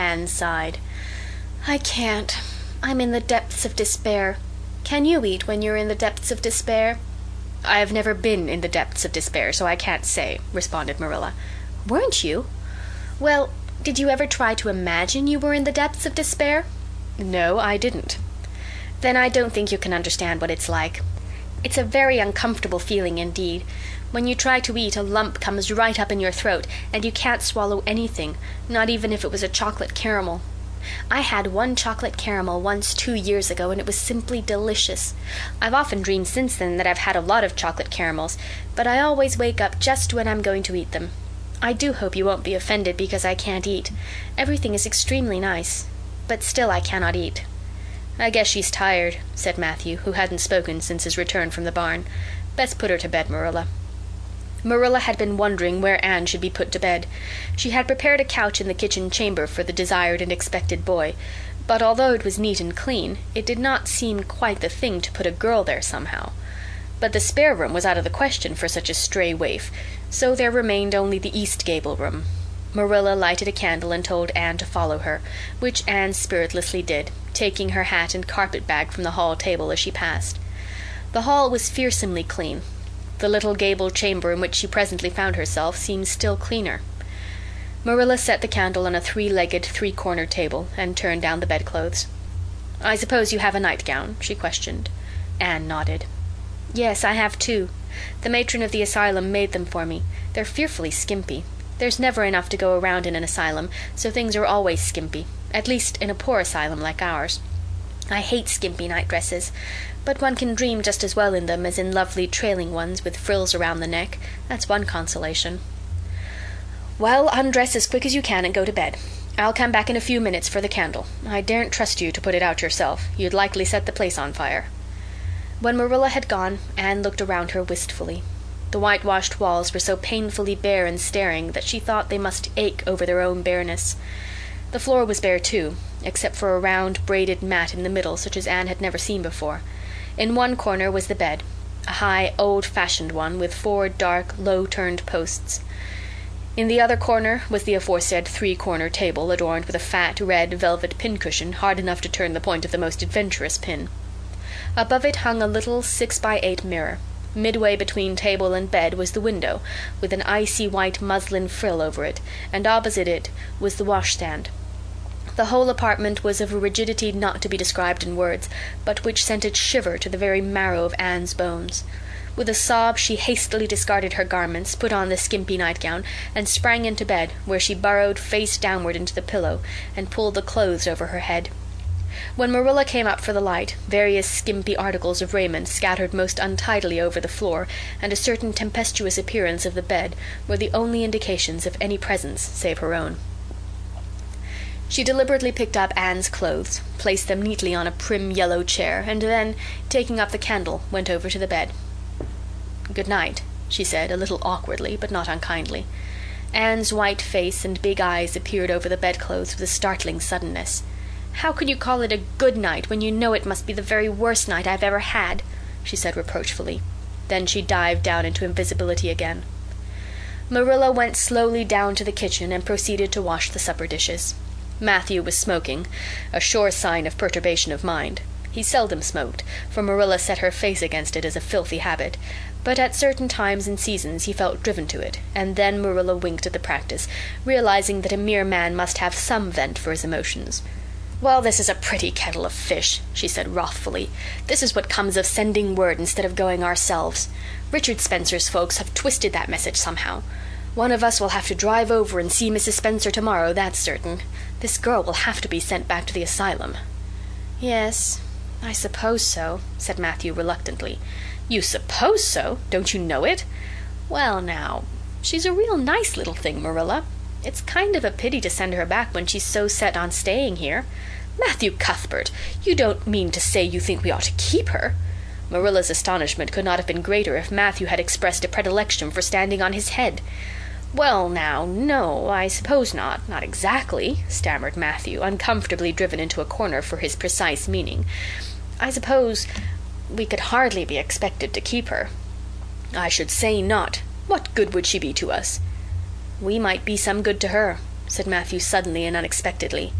Anne sighed. "I can't. I'm in the depths of despair. Can you eat when you're in the depths of despair?" "I have never been in the depths of despair, so I can't say," responded Marilla. "Weren't you? Well, did you ever try to imagine you were in the depths of despair?" "No, I didn't." "Then I don't think you can understand what it's like. It's a very uncomfortable feeling indeed. When you try to eat a lump comes right up in your throat and you can't swallow anything, not even if it was a chocolate caramel. I had one chocolate caramel once two years ago and it was simply delicious. I've often dreamed since then that I've had a lot of chocolate caramels, but I always wake up just when I'm going to eat them. I do hope you won't be offended because I can't eat. Everything is extremely nice. But still I cannot eat." "I guess she's tired," said Matthew, who hadn't spoken since his return from the barn. "Best put her to bed, Marilla." Marilla had been wondering where Anne should be put to bed. She had prepared a couch in the kitchen chamber for the desired and expected boy, but although it was neat and clean, it did not seem quite the thing to put a girl there somehow. But the spare room was out of the question for such a stray waif, so there remained only the east gable room. Marilla lighted a candle and told Anne to follow her, which Anne spiritlessly did, taking her hat and carpet bag from the hall table as she passed. The hall was fearsomely clean. The little gable chamber in which she presently found herself seemed still cleaner. Marilla set the candle on a three-legged, three-cornered table and turned down the bedclothes. "I suppose you have a nightgown?" she questioned. Anne nodded. Yes, I have two. The matron of the asylum made them for me. They're fearfully skimpy. There's never enough to go around in an asylum, so things are always skimpy at least in a poor asylum like ours. I hate skimpy nightdresses, but one can dream just as well in them as in lovely trailing ones with frills around the neck. That's one consolation. Well, undress as quick as you can and go to bed. I'll come back in a few minutes for the candle. I daren't trust you to put it out yourself. You'd likely set the place on fire. When Marilla had gone, Anne looked around her wistfully. The whitewashed walls were so painfully bare and staring that she thought they must ache over their own bareness. The floor was bare too, except for a round braided mat in the middle such as Anne had never seen before. In one corner was the bed, a high, old fashioned one with four dark, low turned posts. In the other corner was the aforesaid three corner table adorned with a fat, red velvet pincushion hard enough to turn the point of the most adventurous pin. Above it hung a little six by eight mirror. Midway between table and bed was the window, with an icy white muslin frill over it, and opposite it was the washstand. The whole apartment was of a rigidity not to be described in words, but which sent a shiver to the very marrow of Anne's bones. With a sob she hastily discarded her garments, put on the skimpy nightgown, and sprang into bed, where she burrowed face downward into the pillow, and pulled the clothes over her head. When Marilla came up for the light, various skimpy articles of raiment scattered most untidily over the floor, and a certain tempestuous appearance of the bed, were the only indications of any presence save her own. She deliberately picked up Anne's clothes, placed them neatly on a prim yellow chair, and then, taking up the candle, went over to the bed. "Good night," she said, a little awkwardly, but not unkindly. Anne's white face and big eyes appeared over the bedclothes with a startling suddenness. "How can you call it a good night when you know it must be the very worst night I've ever had?" she said reproachfully. Then she dived down into invisibility again. Marilla went slowly down to the kitchen and proceeded to wash the supper dishes. Matthew was smoking, a sure sign of perturbation of mind. He seldom smoked, for Marilla set her face against it as a filthy habit, but at certain times and seasons he felt driven to it, and then Marilla winked at the practice, realizing that a mere man must have some vent for his emotions. "Well, this is a pretty kettle of fish," she said wrathfully. "This is what comes of sending word instead of going ourselves. Richard Spencer's folks have twisted that message somehow. One of us will have to drive over and see Mrs. Spencer tomorrow, that's certain. This girl will have to be sent back to the asylum." "Yes, I suppose so," said Matthew reluctantly. "You suppose so? Don't you know it? Well, now, she's a real nice little thing, Marilla. It's kind of a pity to send her back when she's so set on staying here. Matthew Cuthbert, you don't mean to say you think we ought to keep her?" Marilla's astonishment could not have been greater if Matthew had expressed a predilection for standing on his head. "Well, now, no, I suppose not not exactly," stammered Matthew, uncomfortably driven into a corner for his precise meaning. "I suppose we could hardly be expected to keep her." "I should say not. What good would she be to us?" "We might be some good to her. said Matthew suddenly and unexpectedly.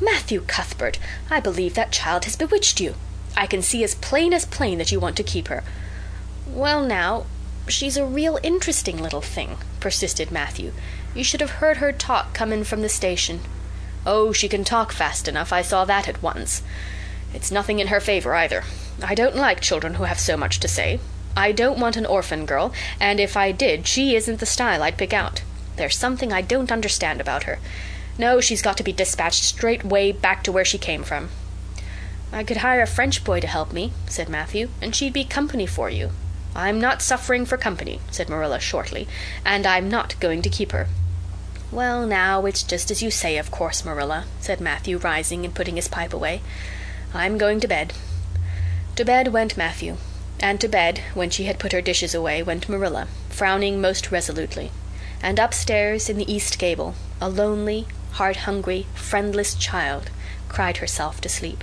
Matthew Cuthbert, I believe that child has bewitched you. I can see as plain as plain that you want to keep her. Well, now, she's a real interesting little thing, persisted Matthew. You should have heard her talk comin' from the station. Oh, she can talk fast enough. I saw that at once. It's nothing in her favor, either. I don't like children who have so much to say. I don't want an orphan girl, and if I did, she isn't the style I'd pick out. There's something I don't understand about her. No, she's got to be dispatched straight way back to where she came from. I could hire a French boy to help me, said Matthew, and she'd be company for you. I'm not suffering for company, said Marilla shortly, and I'm not going to keep her. Well, now, it's just as you say, of course, Marilla, said Matthew, rising and putting his pipe away. I'm going to bed. To bed went Matthew, and to bed, when she had put her dishes away, went Marilla, frowning most resolutely. And upstairs in the east gable, a lonely, heart hungry, friendless child cried herself to sleep.